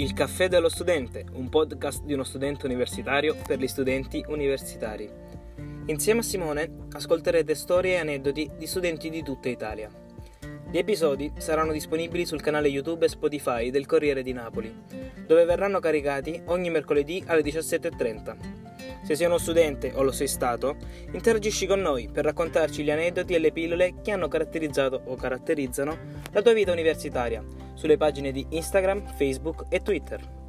Il caffè dello studente, un podcast di uno studente universitario per gli studenti universitari. Insieme a Simone ascolterete storie e aneddoti di studenti di tutta Italia. Gli episodi saranno disponibili sul canale YouTube e Spotify del Corriere di Napoli, dove verranno caricati ogni mercoledì alle 17.30. Se sei uno studente o lo sei stato, interagisci con noi per raccontarci gli aneddoti e le pillole che hanno caratterizzato o caratterizzano la tua vita universitaria sulle pagine di Instagram, Facebook e Twitter.